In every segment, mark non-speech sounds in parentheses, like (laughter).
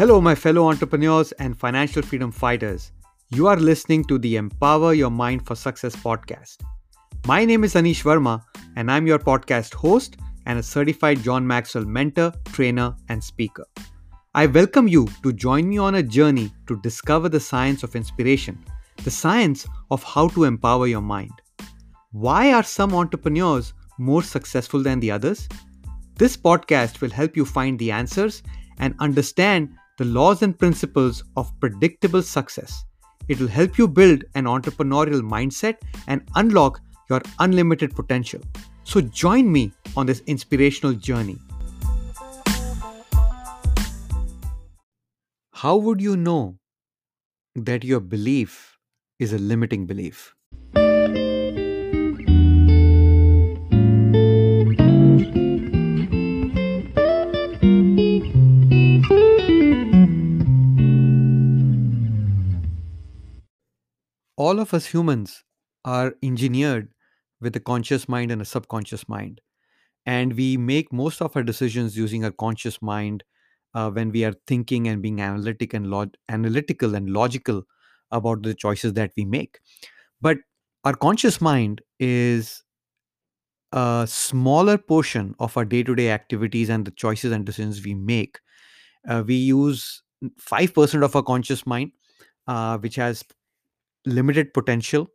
Hello, my fellow entrepreneurs and financial freedom fighters. You are listening to the Empower Your Mind for Success podcast. My name is Anish Verma, and I'm your podcast host and a certified John Maxwell mentor, trainer, and speaker. I welcome you to join me on a journey to discover the science of inspiration, the science of how to empower your mind. Why are some entrepreneurs more successful than the others? This podcast will help you find the answers and understand the laws and principles of predictable success. It will help you build an entrepreneurial mindset and unlock your unlimited potential. So, join me on this inspirational journey. How would you know that your belief is a limiting belief? All of us humans are engineered with a conscious mind and a subconscious mind. And we make most of our decisions using our conscious mind uh, when we are thinking and being analytic and log- analytical and logical about the choices that we make. But our conscious mind is a smaller portion of our day to day activities and the choices and decisions we make. Uh, we use 5% of our conscious mind, uh, which has limited potential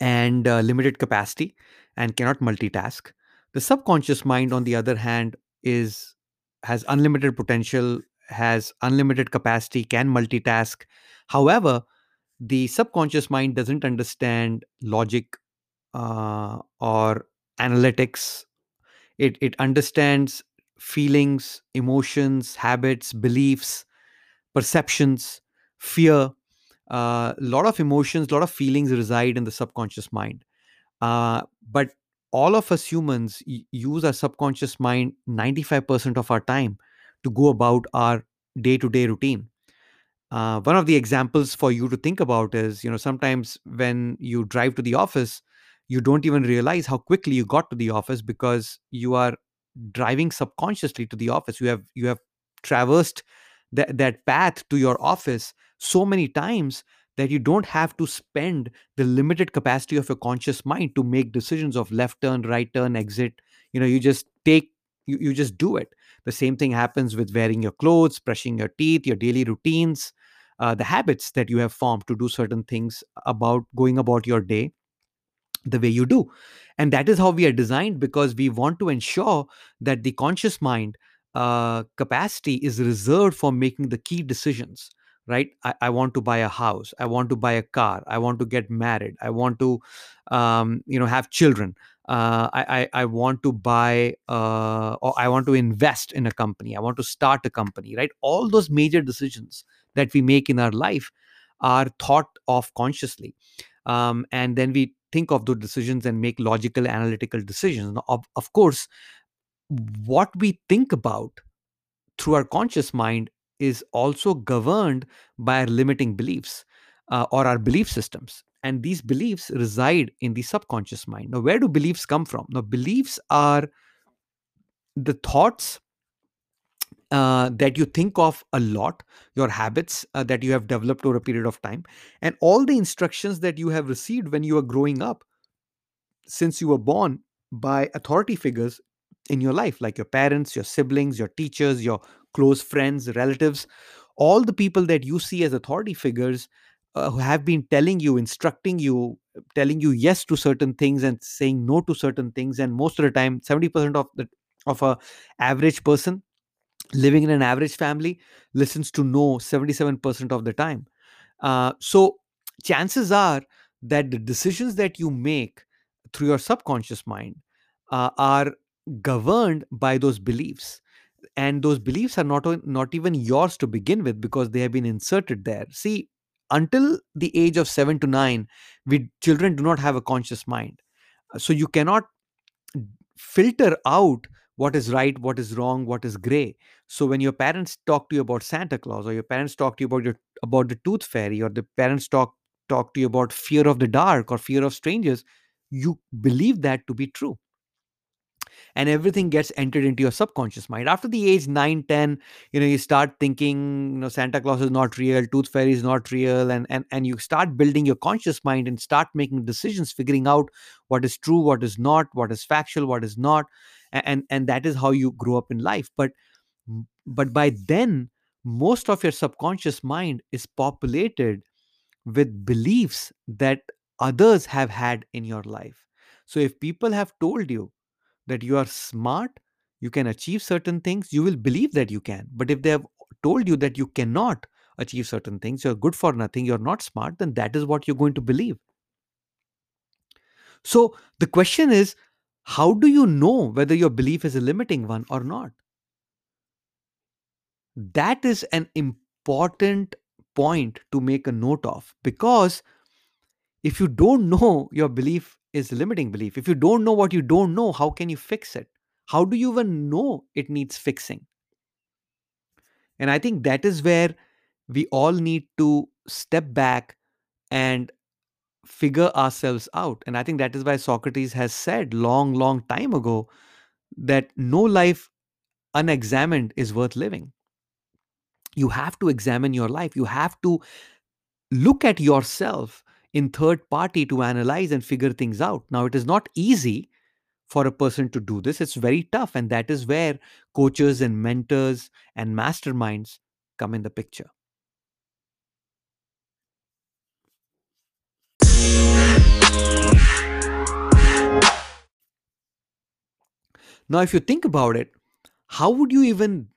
and uh, limited capacity and cannot multitask. The subconscious mind on the other hand is has unlimited potential has unlimited capacity can multitask. However the subconscious mind doesn't understand logic uh, or analytics. It it understands feelings emotions habits beliefs perceptions fear a uh, lot of emotions, a lot of feelings reside in the subconscious mind. Uh, but all of us humans y- use our subconscious mind 95% of our time to go about our day to day routine. Uh, one of the examples for you to think about is you know, sometimes when you drive to the office, you don't even realize how quickly you got to the office because you are driving subconsciously to the office. You have you have traversed that, that path to your office so many times that you don't have to spend the limited capacity of your conscious mind to make decisions of left turn right turn exit. You know you just take you, you just do it. The same thing happens with wearing your clothes brushing your teeth your daily routines uh, the habits that you have formed to do certain things about going about your day the way you do. And that is how we are designed because we want to ensure that the conscious mind uh, capacity is reserved for making the key decisions right? I, I want to buy a house. I want to buy a car. I want to get married. I want to um, you know have children. Uh, I, I, I want to buy uh, or i want to invest in a company. I want to start a company right? All those major decisions that we make in our life are thought of consciously. Um, and then we think of those decisions and make logical analytical decisions. Of, of course what we think about through our conscious mind is also governed by our limiting beliefs uh, or our belief systems. And these beliefs reside in the subconscious mind. Now where do beliefs come from? Now beliefs are the thoughts uh, that you think of a lot, your habits uh, that you have developed over a period of time, and all the instructions that you have received when you were growing up since you were born by authority figures in your life, like your parents, your siblings, your teachers, your close friends, relatives, all the people that you see as authority figures uh, who have been telling you, instructing you, telling you yes to certain things and saying no to certain things. And most of the time, 70% of the of a average person living in an average family listens to no 77% of the time. Uh, so chances are that the decisions that you make through your subconscious mind uh, are governed by those beliefs and those beliefs are not not even yours to begin with because they have been inserted there. See until the age of 7 to 9 we children do not have a conscious mind. Uh, so you cannot filter out what is right what is wrong what is gray. So when your parents talk to you about santa claus or your parents talk to you about your about the tooth fairy or the parents talk talk to you about fear of the dark or fear of strangers you believe that to be true and everything gets entered into your subconscious mind after the age 9, 10, you know you start thinking you know santa claus is not real tooth fairy is not real and and, and you start building your conscious mind and start making decisions figuring out what is true what is not what is factual what is not and and that is how you grow up in life but but by then most of your subconscious mind is populated with beliefs that others have had in your life. So if people have told you that you are smart, you can achieve certain things, you will believe that you can. But if they have told you that you cannot achieve certain things, you're good for nothing, you're not smart, then that is what you're going to believe. So the question is how do you know whether your belief is a limiting one or not? That is an important point to make a note of because if you don't (laughs) know your belief is limiting belief, if you don't know what you don't know, how can you fix it? How do you even know it needs fixing? And I think that is where we all need to step back and figure ourselves out. And I think that is why Socrates has said long, long time ago that no life unexamined is worth living. You have to examine your life. You have to look at yourself in third party to analyze and figure things out. Now, it is not easy for a person to do this, it's very tough. And that is where coaches and mentors and masterminds come in the picture. Now, if you think about it, how would you even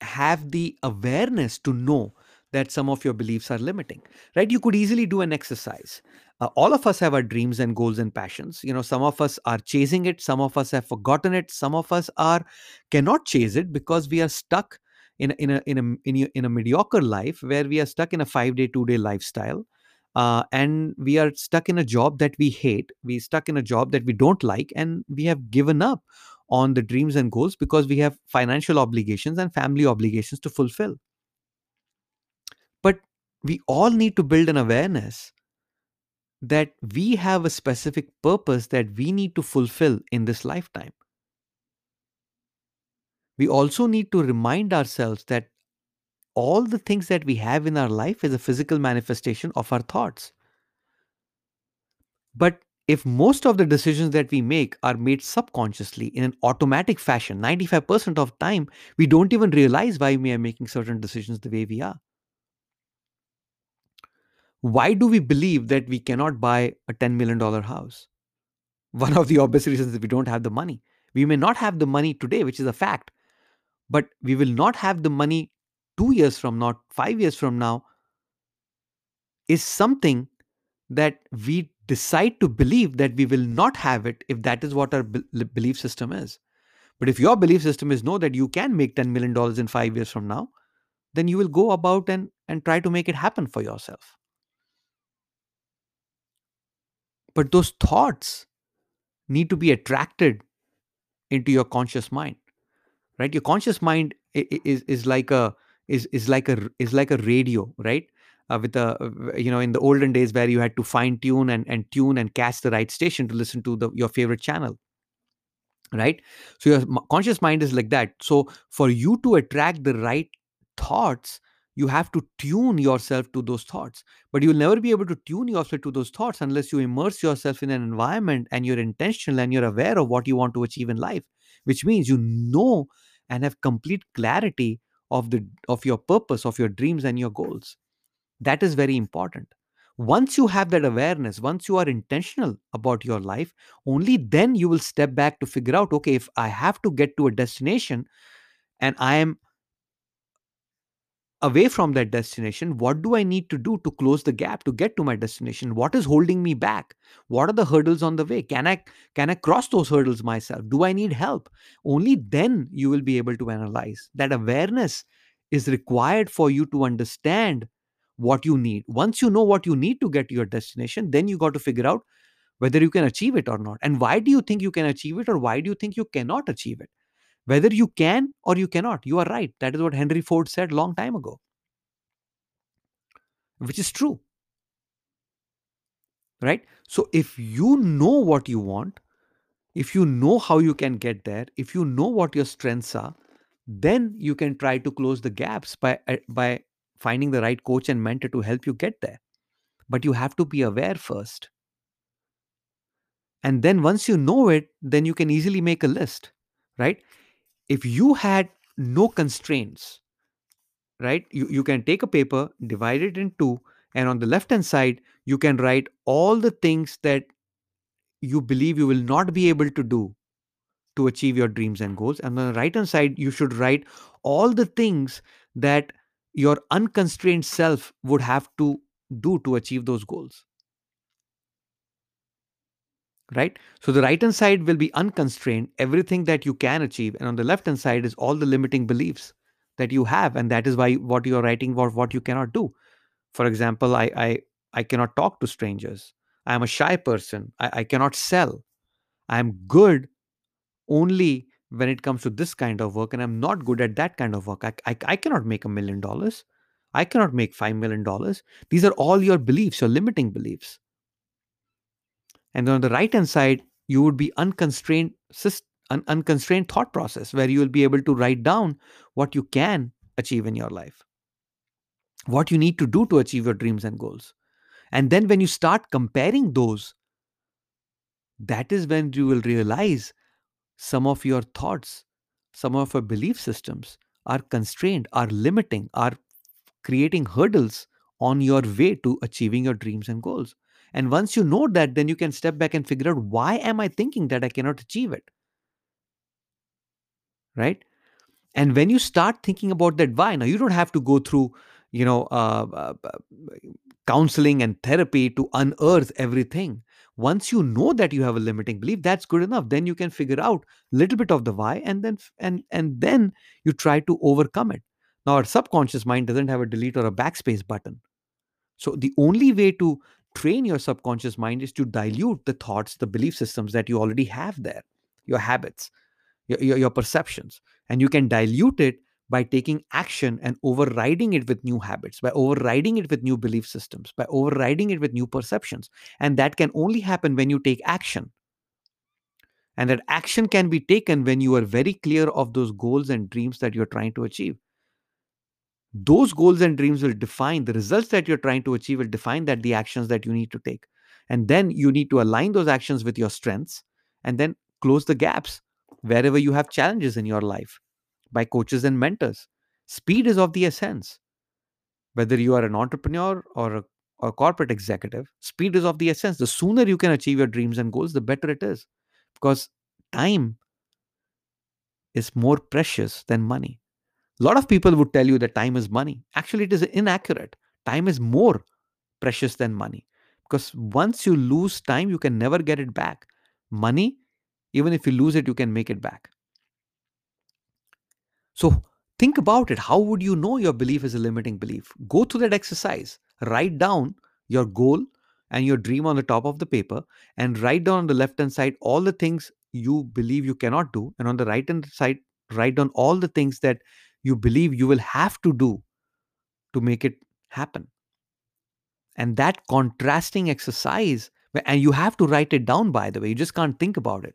have the awareness to know that some of your beliefs are limiting right? You could easily do an exercise. Uh, all of us have our dreams and goals and passions. You know some of us are chasing it. Some of us have forgotten it. Some of us are cannot chase it because we are stuck in a, in a in a in a, in a mediocre life where we are stuck in a 5 day 2 day lifestyle. Uh, and we are stuck in a job that we hate. We stuck in a job that we don't like and we have given up on the dreams and goals because we have financial obligations and family obligations to fulfill. We all need to build an awareness that we have a specific purpose that we need to fulfill in this lifetime. We also need to remind ourselves that all the things that we have in our life is a physical manifestation of our thoughts. But if most of the decisions that we make are made subconsciously in an automatic fashion 95% of time we don't even realize why we are making certain decisions the way we are why do we believe that we cannot buy a 10 million dollar house (laughs) one of the obvious reasons is we don't have the money we may not have the money today which is a fact but we will not have the money 2 years from now 5 years from now is something that we decide to believe that we will not have it if that is what our be- belief system is. But if your belief system is no, that you can make $10 million in five years from now, then you will go about and, and try to make it happen for yourself. But those thoughts need to be attracted into your conscious mind, right? Your conscious mind is, is like a is, is like a is like a radio, right? uh, with a uh, you know in the olden days where you had to fine tune and, and tune and catch the right station to listen to the your favorite channel right so your conscious mind is like that so for you to attract the right thoughts you have to tune yourself to those thoughts but you'll never be able to tune yourself to those thoughts unless you immerse yourself in an environment and you're intentional and you're aware of what you want to achieve in life which means you know and have complete clarity of the of your purpose of your dreams and your goals that is very important. Once you have that awareness, once you are intentional about your life, only then you will step back to figure out okay, if I have to get to a destination and I am away from that destination, what do I need to do to close the gap to get to my destination? What is holding me back? What are the hurdles on the way? Can I can I cross those hurdles myself? Do I need help? Only then you will be able to analyze. That awareness is required for you to understand what you need. Once you know what you need to get to your destination, then you got to figure out whether you can achieve it or not. And why do you think you can achieve it or why do you think you cannot achieve it? Whether you can or you cannot, you are right. That is what Henry Ford said long time ago, which is true. Right? So if you know what you want, if you know how you can get there, if you know what your strengths are, then you can try to close the gaps by uh, by finding the right coach and mentor to help you get there. But you have to be aware first. And then once you know it, then you can easily make a list, right? If you had no constraints, right? You, you can take a paper, divide it in two, and on the left hand side, you can write all the things that you believe you will not be able to do to achieve your dreams and goals. And on the right hand side, you should write all the things that your unconstrained self would have to do to achieve those goals. Right? So the right hand side will be unconstrained, everything that you can achieve. And on the left hand side is all the limiting beliefs that you have. And that is why what you're writing about what you cannot do. For example, I I, I cannot talk to strangers. I am a shy person. I, I cannot sell. I am good only when it comes to this kind of work and i'm not good at that kind of work i, I, I cannot make a million dollars i cannot make five million dollars these are all your beliefs your limiting beliefs and then on the right hand side you would be unconstrained un- unconstrained thought process where you will be able to write down what you can achieve in your life what you need to do to achieve your dreams and goals. And then when you start comparing those that is when you will realize some of your thoughts, some of your belief systems are constrained, are limiting, are creating hurdles on your way to achieving your dreams and goals. And once you know that, then you can step back and figure out why am I thinking that I cannot achieve it? Right? And when you start thinking about that why, now you don't have to go through, you know, uh, uh, uh counseling and therapy to unearth everything once you know that you have a limiting belief that's good enough then you can figure out a little bit of the why and then and and then you try to overcome it now our subconscious mind doesn't have a delete or a backspace button so the only way to train your subconscious mind is to dilute the thoughts the belief systems that you already have there your habits your, your, your perceptions and you can dilute it by taking action and overriding it with new habits, by overriding it with new belief systems, by overriding it with new perceptions. And that can only happen when you take action. And that action can be taken when you are very clear of those goals and dreams that you're trying to achieve. Those goals and dreams will define the results that you're trying to achieve, will define that the actions that you need to take. And then you need to align those actions with your strengths and then close the gaps wherever you have challenges in your life by coaches and mentors. Speed is of the essence. Whether you are an entrepreneur or a, or corporate executive, speed is of the essence. The sooner you can achieve your dreams and goals, the better it is. Because time is more precious than money. A lot of people would tell you that time is money. Actually, it is inaccurate. Time is more precious than money. Because once you lose time, you can never get it back. Money, even if you lose it, you can make it back. So think about it. How would you know your belief is a limiting belief? Go through that exercise. Write down your goal and your dream on the top of the paper and write down on the left hand side all the things you believe you cannot do. And on the right hand side, write down all the things that you believe you will have to do to make it happen. And that contrasting exercise, and you have to write it down, by the way, you just can't think about it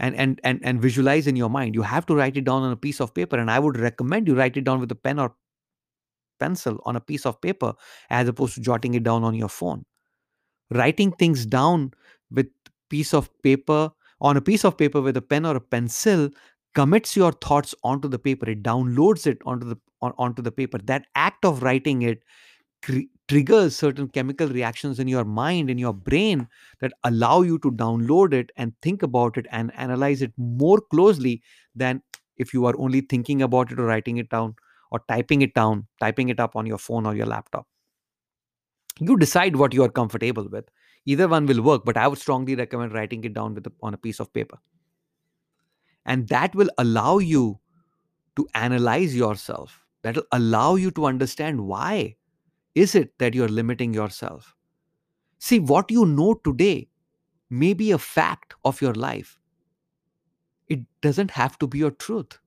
and and and and visualize in your mind you have to write it down on a piece of paper and i would recommend you write it down with a pen or pencil on a piece of paper as opposed to jotting it down on your phone writing things down with piece of paper on a piece of paper with a pen or a pencil commits your thoughts onto the paper it downloads it onto the on, onto the paper. That act of writing it cre- triggers certain chemical reactions in your mind in your brain that allow you to download it and think about it and analyze it more closely than if you are only thinking about it or writing it down or typing it down typing it up on your phone or your laptop. You decide what you are comfortable with. Either one will work but i would strongly recommend writing it down with a, on a piece of paper and that will allow you to analyze yourself that will allow you to understand why is it that you're limiting yourself? See, what you know today may be a fact of your life. It doesn't have to be your truth.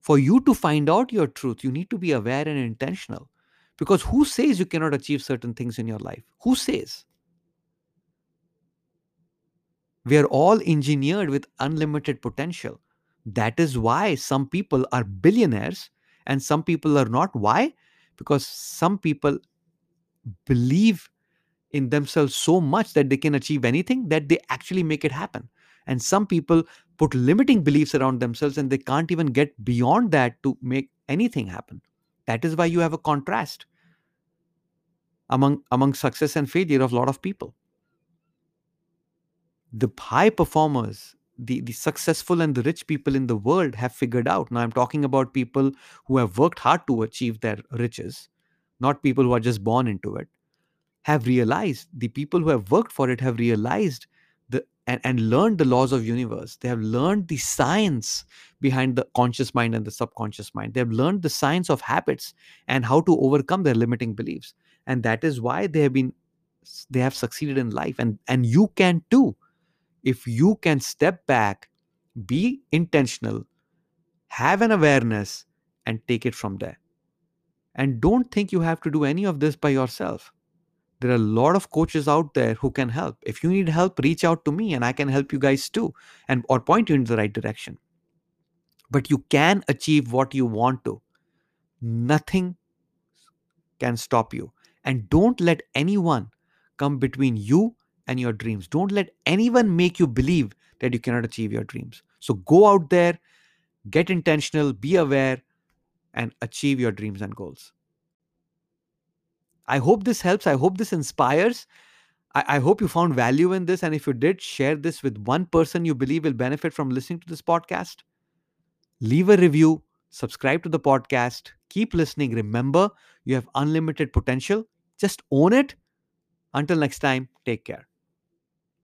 For you to find out your truth, you need to be aware and intentional. Because who says you cannot achieve certain things in your life? Who says? We are all engineered with unlimited potential. That is why some people are billionaires and some people are not. Why? Because some people believe in themselves so much that they can achieve anything that they actually make it happen. And some people put limiting beliefs around themselves and they can't even get beyond that to make anything happen. That is why you have a contrast among among success and failure of a lot of people. The high performers, the, the successful and the rich people in the world have figured out. Now I'm talking about people who have worked hard to achieve their riches, not people who are just born into it have realized the people who have worked for it have realized the and, and learned the laws of universe. They have learned the science behind the conscious mind and the subconscious mind. They have learned the science of habits and how to overcome their limiting beliefs. And that is why they have been they have succeeded in life. And and you can too if you can step back be intentional have an awareness and take it from there. And don't think you have to do any of this by yourself. There are a lot of coaches out there who can help. If you need help reach out to me and i can help you guys too and or point you in the right direction. But you can achieve what you want to. Nothing can stop you. And don't let anyone come between you and your dreams don't let anyone make you believe that you cannot achieve your dreams so go out there get intentional be aware and achieve your dreams and goals I hope this helps. I hope this inspires. I, I, hope you found value in this. And if you did, share this with one person you believe will benefit from listening to this podcast. Leave a review, subscribe to the podcast, keep listening. Remember, you have unlimited potential. Just own it. Until next time, take care.